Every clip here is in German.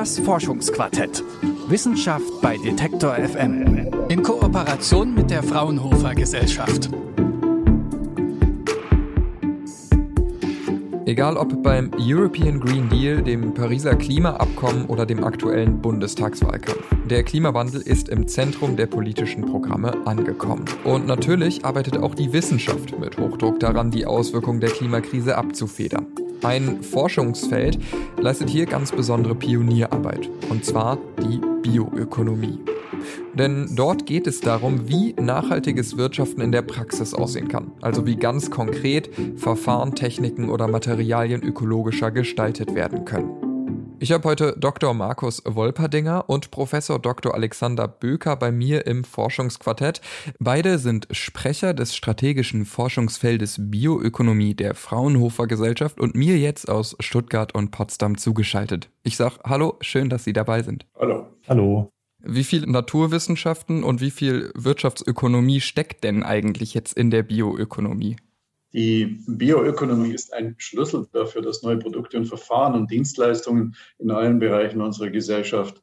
Das Forschungsquartett. Wissenschaft bei Detektor FM. In Kooperation mit der Fraunhofer Gesellschaft. Egal ob beim European Green Deal, dem Pariser Klimaabkommen oder dem aktuellen Bundestagswahlkampf. Der Klimawandel ist im Zentrum der politischen Programme angekommen. Und natürlich arbeitet auch die Wissenschaft mit Hochdruck daran, die Auswirkungen der Klimakrise abzufedern. Ein Forschungsfeld leistet hier ganz besondere Pionierarbeit, und zwar die Bioökonomie. Denn dort geht es darum, wie nachhaltiges Wirtschaften in der Praxis aussehen kann. Also wie ganz konkret Verfahren, Techniken oder Materialien ökologischer gestaltet werden können. Ich habe heute Dr. Markus Wolperdinger und Professor Dr. Alexander Böker bei mir im Forschungsquartett. Beide sind Sprecher des strategischen Forschungsfeldes Bioökonomie der Fraunhofer Gesellschaft und mir jetzt aus Stuttgart und Potsdam zugeschaltet. Ich sage Hallo, schön, dass Sie dabei sind. Hallo. Hallo. Wie viel Naturwissenschaften und wie viel Wirtschaftsökonomie steckt denn eigentlich jetzt in der Bioökonomie? Die Bioökonomie ist ein Schlüssel dafür, dass neue Produkte und Verfahren und Dienstleistungen in allen Bereichen unserer Gesellschaft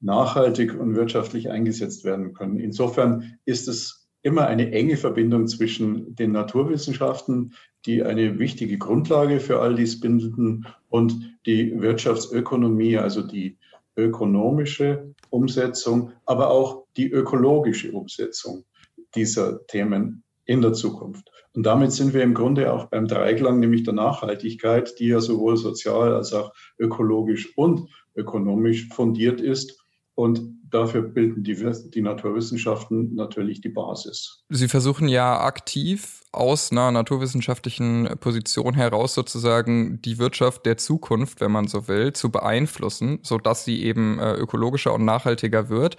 nachhaltig und wirtschaftlich eingesetzt werden können. Insofern ist es immer eine enge Verbindung zwischen den Naturwissenschaften, die eine wichtige Grundlage für all dies bilden, und die Wirtschaftsökonomie, also die ökonomische Umsetzung, aber auch die ökologische Umsetzung dieser Themen in der Zukunft. Und damit sind wir im Grunde auch beim Dreiklang, nämlich der Nachhaltigkeit, die ja sowohl sozial als auch ökologisch und ökonomisch fundiert ist. Und dafür bilden die, die Naturwissenschaften natürlich die Basis. Sie versuchen ja aktiv aus einer naturwissenschaftlichen Position heraus sozusagen die Wirtschaft der Zukunft, wenn man so will, zu beeinflussen, sodass sie eben äh, ökologischer und nachhaltiger wird.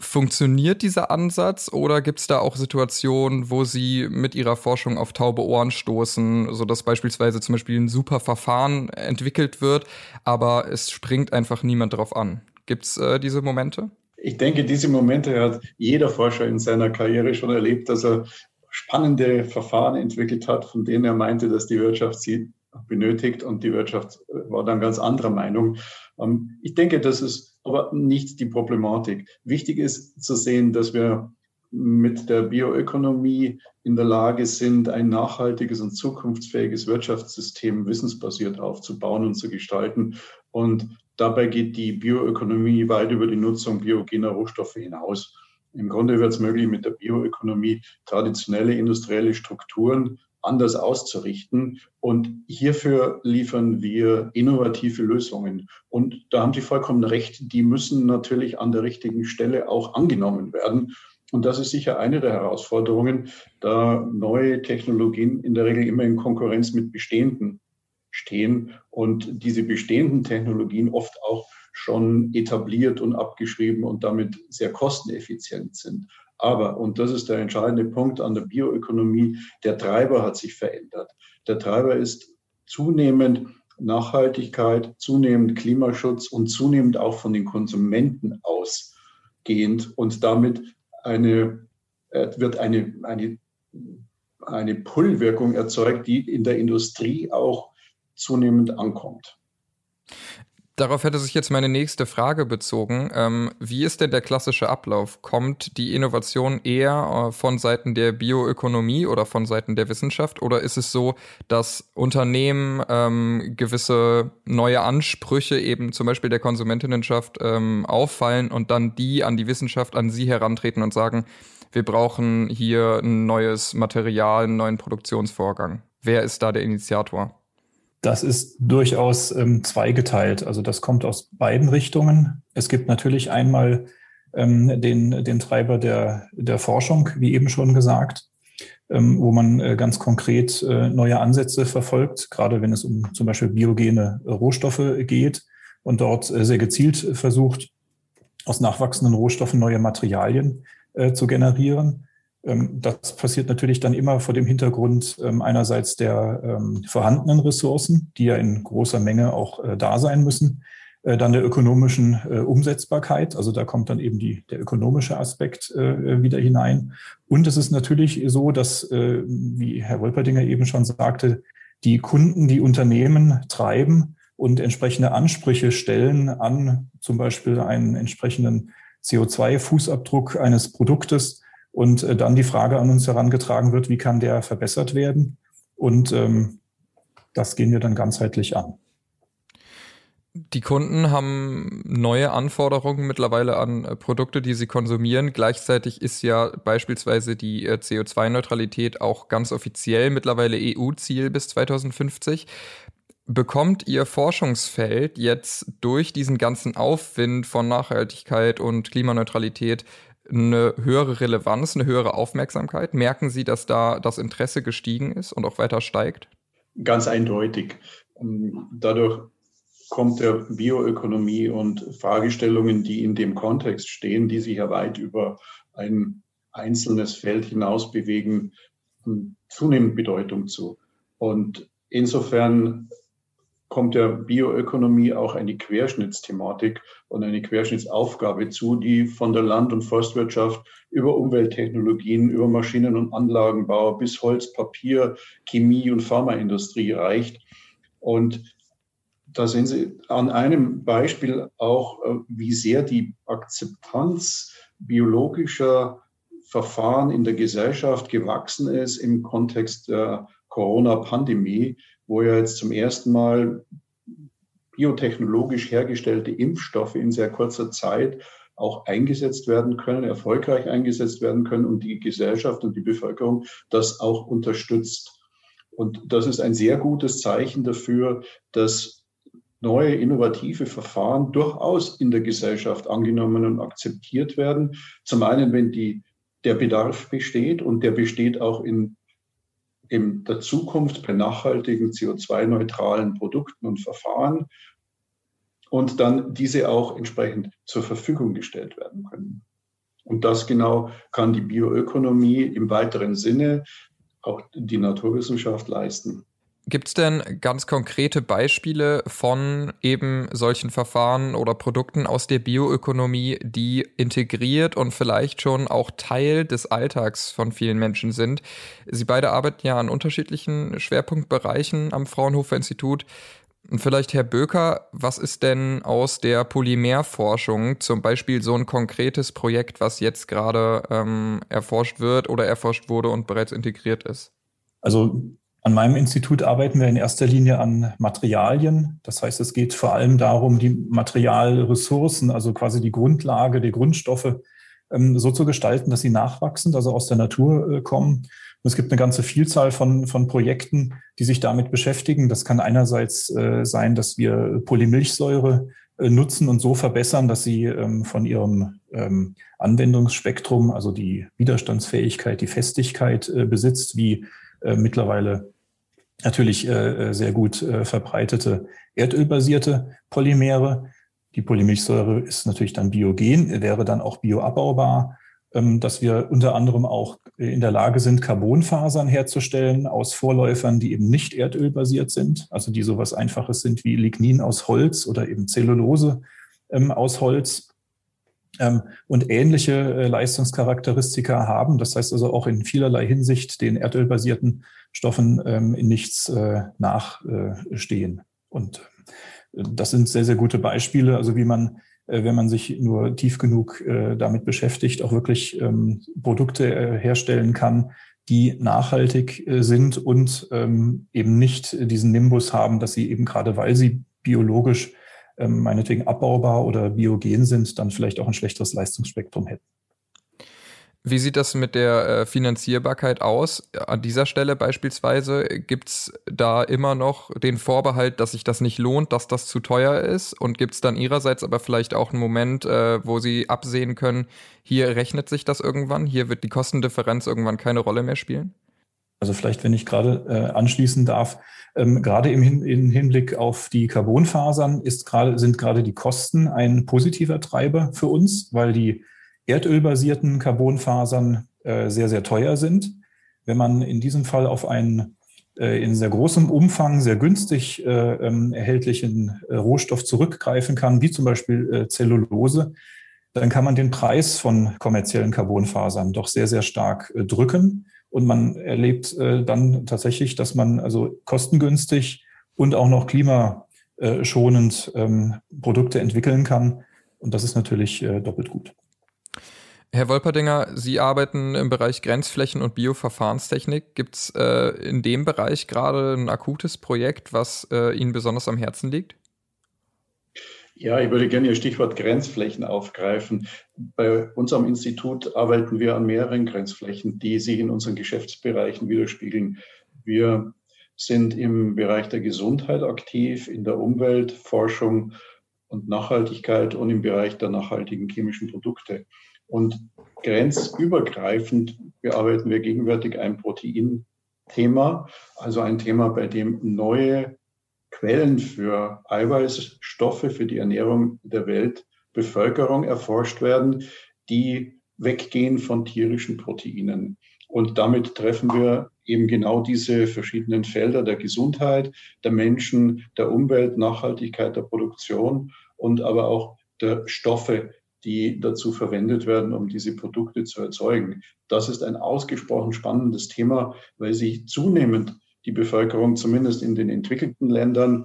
Funktioniert dieser Ansatz oder gibt es da auch Situationen, wo Sie mit Ihrer Forschung auf taube Ohren stoßen, sodass beispielsweise zum Beispiel ein super Verfahren entwickelt wird, aber es springt einfach niemand drauf an? Gibt es äh, diese Momente? Ich denke, diese Momente hat jeder Forscher in seiner Karriere schon erlebt, dass er spannende Verfahren entwickelt hat, von denen er meinte, dass die Wirtschaft sie benötigt und die Wirtschaft war dann ganz anderer Meinung. Ähm, ich denke, das ist aber nicht die Problematik. Wichtig ist zu sehen, dass wir mit der Bioökonomie in der Lage sind, ein nachhaltiges und zukunftsfähiges Wirtschaftssystem wissensbasiert aufzubauen und zu gestalten. Und dabei geht die Bioökonomie weit über die Nutzung biogener Rohstoffe hinaus. Im Grunde wird es möglich, mit der Bioökonomie traditionelle industrielle Strukturen anders auszurichten. Und hierfür liefern wir innovative Lösungen. Und da haben Sie vollkommen recht, die müssen natürlich an der richtigen Stelle auch angenommen werden. Und das ist sicher eine der Herausforderungen, da neue Technologien in der Regel immer in Konkurrenz mit bestehenden stehen und diese bestehenden Technologien oft auch schon etabliert und abgeschrieben und damit sehr kosteneffizient sind. Aber, und das ist der entscheidende Punkt an der Bioökonomie, der Treiber hat sich verändert. Der Treiber ist zunehmend Nachhaltigkeit, zunehmend Klimaschutz und zunehmend auch von den Konsumenten ausgehend. Und damit eine, äh, wird eine, eine, eine Pull-Wirkung erzeugt, die in der Industrie auch zunehmend ankommt. Darauf hätte sich jetzt meine nächste Frage bezogen. Ähm, wie ist denn der klassische Ablauf? Kommt die Innovation eher äh, von Seiten der Bioökonomie oder von Seiten der Wissenschaft? Oder ist es so, dass Unternehmen ähm, gewisse neue Ansprüche eben zum Beispiel der Konsumentinnenschaft ähm, auffallen und dann die an die Wissenschaft, an sie herantreten und sagen, wir brauchen hier ein neues Material, einen neuen Produktionsvorgang? Wer ist da der Initiator? Das ist durchaus ähm, zweigeteilt. Also das kommt aus beiden Richtungen. Es gibt natürlich einmal ähm, den, den Treiber der, der Forschung, wie eben schon gesagt, ähm, wo man äh, ganz konkret äh, neue Ansätze verfolgt, gerade wenn es um zum Beispiel biogene Rohstoffe geht und dort äh, sehr gezielt versucht, aus nachwachsenden Rohstoffen neue Materialien äh, zu generieren. Ähm, das passiert natürlich dann immer vor dem Hintergrund ähm, einerseits der ähm, vorhandenen Ressourcen, die ja in großer Menge auch äh, da sein müssen, äh, dann der ökonomischen äh, Umsetzbarkeit, also da kommt dann eben die, der ökonomische Aspekt wieder hinein. Und es ist natürlich so, dass, wie Herr Wolperdinger eben schon sagte, die Kunden, die Unternehmen treiben und entsprechende Ansprüche stellen an zum Beispiel einen entsprechenden CO2-Fußabdruck eines Produktes und äh, dann die Frage an uns herangetragen wird, wie kann der verbessert werden? Und ähm, das gehen wir dann ganzheitlich an. Die Kunden haben neue Anforderungen mittlerweile an äh, Produkte, die sie konsumieren. Gleichzeitig ist ja beispielsweise die äh, CO2-Neutralität auch ganz offiziell mittlerweile EU-Ziel bis 2050. Bekommt Ihr Forschungsfeld jetzt durch diesen ganzen Aufwind von Nachhaltigkeit und Klimaneutralität eine höhere Relevanz, eine höhere Aufmerksamkeit? Merken Sie, dass da das Interesse gestiegen ist und auch weiter steigt? Ganz eindeutig. Dadurch kommt der Bioökonomie und Fragestellungen, die in dem Kontext stehen, die sich ja weit über ein einzelnes Feld hinaus bewegen, zunehmend Bedeutung zu. Und insofern kommt der Bioökonomie auch eine Querschnittsthematik und eine Querschnittsaufgabe zu, die von der Land- und Forstwirtschaft über Umwelttechnologien, über Maschinen- und Anlagenbau bis Holz, Papier, Chemie und Pharmaindustrie reicht. Und da sehen Sie an einem Beispiel auch, äh, wie sehr die Akzeptanz biologischer Verfahren in der Gesellschaft gewachsen ist im Kontext der Corona-Pandemie, wo ja jetzt zum ersten Mal biotechnologisch hergestellte Impfstoffe in sehr kurzer Zeit auch eingesetzt werden können, erfolgreich eingesetzt werden können und die Gesellschaft und die Bevölkerung das auch unterstützt. Und das ist ein sehr gutes Zeichen dafür, dass neue innovative Verfahren durchaus in der Gesellschaft angenommen und akzeptiert werden. Zum einen, wenn die, der Bedarf besteht und der besteht auch in in der Zukunft bei nachhaltigen CO2-neutralen Produkten und Verfahren und dann diese auch entsprechend zur Verfügung gestellt werden können. Und das genau kann die Bioökonomie im weiteren Sinne auch die Naturwissenschaft leisten. Gibt es denn ganz konkrete Beispiele von eben solchen Verfahren oder Produkten aus der Bioökonomie, die integriert und vielleicht schon auch Teil des Alltags von vielen Menschen sind? Sie beide arbeiten ja an unterschiedlichen Schwerpunktbereichen am Fraunhofer Institut. Und vielleicht, Herr Böker, was ist denn aus der Polymerforschung zum Beispiel so ein konkretes Projekt, was jetzt gerade ähm, erforscht wird oder erforscht wurde und bereits integriert ist? Also an meinem Institut arbeiten wir in erster Linie an Materialien. Das heißt, es geht vor allem darum, die Materialressourcen, also quasi die Grundlage, die Grundstoffe ähm, so zu gestalten, dass sie nachwachsen, also aus der Natur äh, kommen. Und es gibt eine ganze Vielzahl von, von Projekten, die sich damit beschäftigen. Das kann einerseits äh, sein, dass wir Polymilchsäure äh, nutzen und so verbessern, dass sie ähm, von ihrem ähm, Anwendungsspektrum, also die Widerstandsfähigkeit, die Festigkeit besitzt, wie äh, mittlerweile natürlich äh, äh, sehr gut verbreitete erdölbasierte Polymere. Die Polymilchsäure ist natürlich dann biogen, wäre dann auch bioabbaubar, ähm, dass wir unter anderem auch in der Lage sind, Carbonfasern herzustellen aus Vorläufern, die eben nicht erdölbasiert sind, also die sowas Einfaches sind wie Lignin aus Holz oder eben Zellulose ähm, aus Holz und ähnliche äh, Leistungscharakteristika haben. Das heißt also auch in vielerlei Hinsicht den erdölbasierten Stoffen ähm, in nichts äh, nachstehen. Und äh, das sind sehr, sehr gute Beispiele, also wie man, wenn man sich nur tief genug damit beschäftigt, auch wirklich ähm, Produkte herstellen kann, die nachhaltig sind und eben nicht diesen Nimbus haben, dass sie eben gerade weil sie biologisch ähm, meinetwegen abbaubar oder biogen sind, dann vielleicht auch ein schlechteres Leistungsspektrum hätten. Wie sieht das mit der äh, Finanzierbarkeit aus? An dieser Stelle beispielsweise gibt es da immer noch den Vorbehalt, dass sich das nicht lohnt, dass das zu teuer ist? Und gibt es dann Ihrerseits aber vielleicht auch einen Moment, äh, wo Sie absehen können, hier rechnet sich das irgendwann, hier wird die Kostendifferenz irgendwann keine Rolle mehr spielen? Also vielleicht, wenn ich gerade äh, anschließen darf, ähm, gerade im, Hin im Hinblick auf die Carbonfasern ist grade, sind gerade die Kosten ein positiver Treiber für uns, weil die erdölbasierten Carbonfasern äh, sehr, sehr teuer sind. Wenn man in diesem Fall auf einen äh, in sehr großem Umfang, sehr günstig äh, ähm, erhältlichen äh, Rohstoff zurückgreifen kann, wie zum Beispiel äh, Zellulose, dann kann man den Preis von kommerziellen Carbonfasern doch sehr, sehr stark drücken. Und man erlebt äh, dann tatsächlich, dass man also kostengünstig und auch noch klimaschonend äh, schonend ähm, Produkte entwickeln kann. Und das ist natürlich äh, doppelt gut. Herr Wolperdinger, Sie arbeiten im Bereich Grenzflächen und Bioverfahrenstechnik. Gibt es äh, in dem Bereich gerade ein akutes Projekt, was äh, Ihnen besonders am Herzen liegt? Ja, ich würde gerne Ihr Stichwort Grenzflächen aufgreifen. Bei unserem Institut arbeiten wir an mehreren Grenzflächen, die sich in unseren Geschäftsbereichen widerspiegeln. Wir sind im Bereich der Gesundheit aktiv, in der Umweltforschung und Nachhaltigkeit und im Bereich der nachhaltigen chemischen Produkte. Und grenzübergreifend bearbeiten wir gegenwärtig ein Proteinthema, also ein Thema, bei dem neue Quellen für Eiweißstoffe für die Ernährung der Weltbevölkerung erforscht werden, die weggehen von tierischen Proteinen. Und damit treffen wir eben genau diese verschiedenen Felder der Gesundheit, der Menschen, der Umwelt, Nachhaltigkeit der Produktion und aber auch der Stoffe, die dazu verwendet werden, um diese Produkte zu erzeugen. Das ist ein ausgesprochen spannendes Thema, weil sich zunehmend die Bevölkerung zumindest in den entwickelten Ländern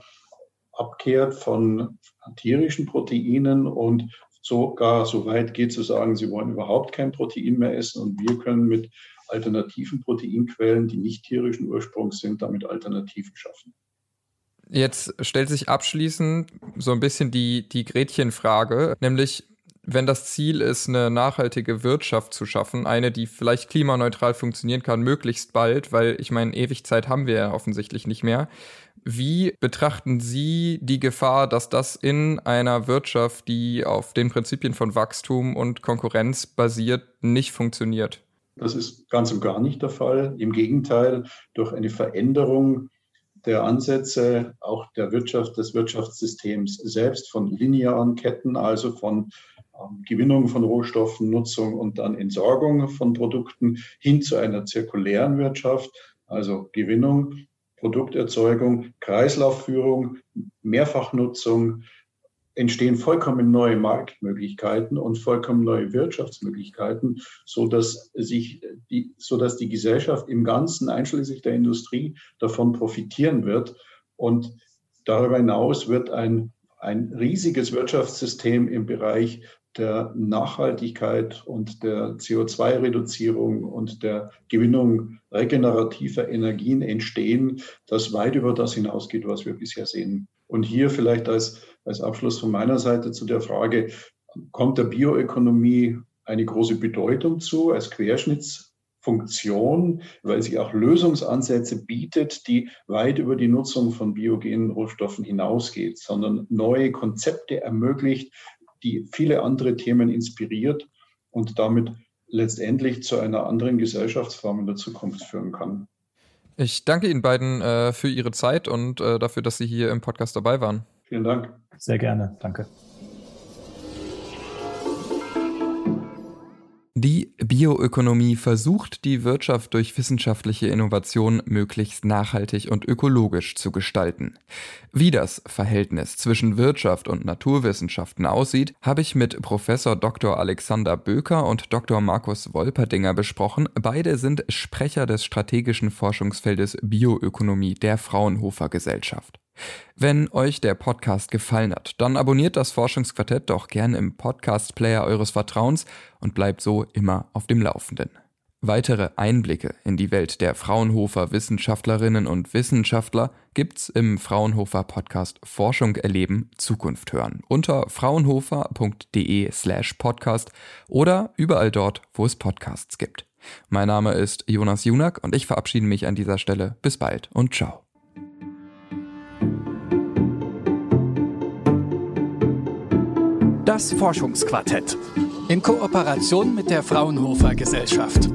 abkehrt von tierischen Proteinen und sogar so weit geht zu sagen, sie wollen überhaupt kein Protein mehr essen und wir können mit alternativen Proteinquellen, die nicht tierischen Ursprungs sind, damit Alternativen schaffen. Jetzt stellt sich abschließend so ein bisschen die, die Gretchenfrage, nämlich wenn das Ziel ist, eine nachhaltige Wirtschaft zu schaffen, eine, die vielleicht klimaneutral funktionieren kann, möglichst bald, weil ich meine, ewig Zeit haben wir ja offensichtlich nicht mehr. Wie betrachten Sie die Gefahr, dass das in einer Wirtschaft, die auf den Prinzipien von Wachstum und Konkurrenz basiert, nicht funktioniert? Das ist ganz und gar nicht der Fall. Im Gegenteil, durch eine Veränderung der Ansätze auch der Wirtschaft, des Wirtschaftssystems selbst von linearen Ketten, also von Gewinnung von Rohstoffen, Nutzung und dann Entsorgung von Produkten hin zu einer zirkulären Wirtschaft, also Gewinnung, Produkterzeugung, Kreislaufführung, Mehrfachnutzung, entstehen vollkommen neue Marktmöglichkeiten und vollkommen neue Wirtschaftsmöglichkeiten, so dass sich die, so die Gesellschaft im Ganzen, einschließlich der Industrie, davon profitieren wird. Und darüber hinaus wird ein, ein riesiges Wirtschaftssystem im Bereich der Nachhaltigkeit und der CO2-Reduzierung und der Gewinnung regenerativer Energien entstehen, das weit über das hinausgeht, was wir bisher sehen. Und hier vielleicht als, als Abschluss von meiner Seite zu der Frage, kommt der Bioökonomie eine große Bedeutung zu als Querschnittsfunktion, weil sie auch Lösungsansätze bietet, die weit über die Nutzung von biogenen Rohstoffen hinausgeht, sondern neue Konzepte ermöglicht, die viele andere Themen inspiriert und damit letztendlich zu einer anderen Gesellschaftsform in der Zukunft führen kann. Ich danke Ihnen beiden äh, für Ihre Zeit und äh, dafür, dass Sie hier im Podcast dabei waren. Vielen Dank. Sehr gerne. Danke. Die Bioökonomie versucht, die Wirtschaft durch wissenschaftliche Innovation möglichst nachhaltig und ökologisch zu gestalten. Wie das Verhältnis zwischen Wirtschaft und Naturwissenschaften aussieht, habe ich mit Professor Dr. Alexander Böker und Dr. Markus Wolperdinger besprochen. Beide sind Sprecher des strategischen Forschungsfeldes Bioökonomie der Fraunhofer Gesellschaft. Wenn euch der Podcast gefallen hat, dann abonniert das Forschungsquartett doch gern im Podcast-Player eures Vertrauens und bleibt so immer auf dem Laufenden. Weitere Einblicke in die Welt der Fraunhofer Wissenschaftlerinnen und Wissenschaftler gibt's im Fraunhofer Podcast Forschung erleben, Zukunft hören unter fraunhofer.de slash podcast oder überall dort, wo es Podcasts gibt. Mein Name ist Jonas Junak und ich verabschiede mich an dieser Stelle. Bis bald und ciao. Das Forschungsquartett in Kooperation mit der Fraunhofer Gesellschaft.